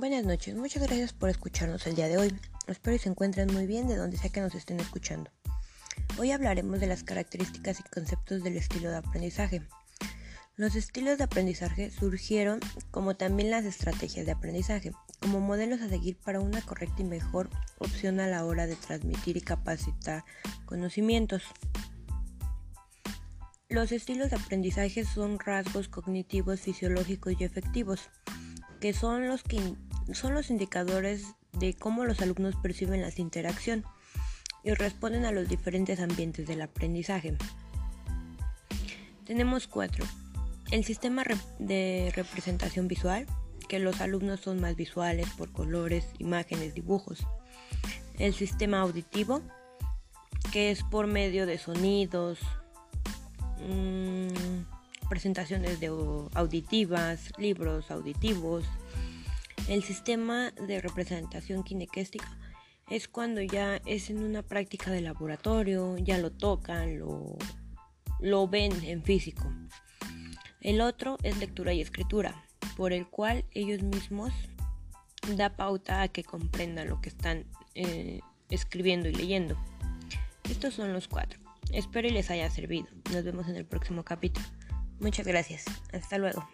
Buenas noches, muchas gracias por escucharnos el día de hoy. Espero que se encuentren muy bien de donde sea que nos estén escuchando. Hoy hablaremos de las características y conceptos del estilo de aprendizaje. Los estilos de aprendizaje surgieron, como también las estrategias de aprendizaje, como modelos a seguir para una correcta y mejor opción a la hora de transmitir y capacitar conocimientos. Los estilos de aprendizaje son rasgos cognitivos, fisiológicos y efectivos que son los, que, son los indicadores de cómo los alumnos perciben la interacción y responden a los diferentes ambientes del aprendizaje. Tenemos cuatro. El sistema de representación visual, que los alumnos son más visuales por colores, imágenes, dibujos. El sistema auditivo, que es por medio de sonidos, mmm, presentaciones de auditivas, libros auditivos. El sistema de representación kinestésica es cuando ya es en una práctica de laboratorio, ya lo tocan, lo, lo ven en físico. El otro es lectura y escritura, por el cual ellos mismos da pauta a que comprendan lo que están eh, escribiendo y leyendo. Estos son los cuatro. Espero y les haya servido. Nos vemos en el próximo capítulo. Muchas gracias. Hasta luego.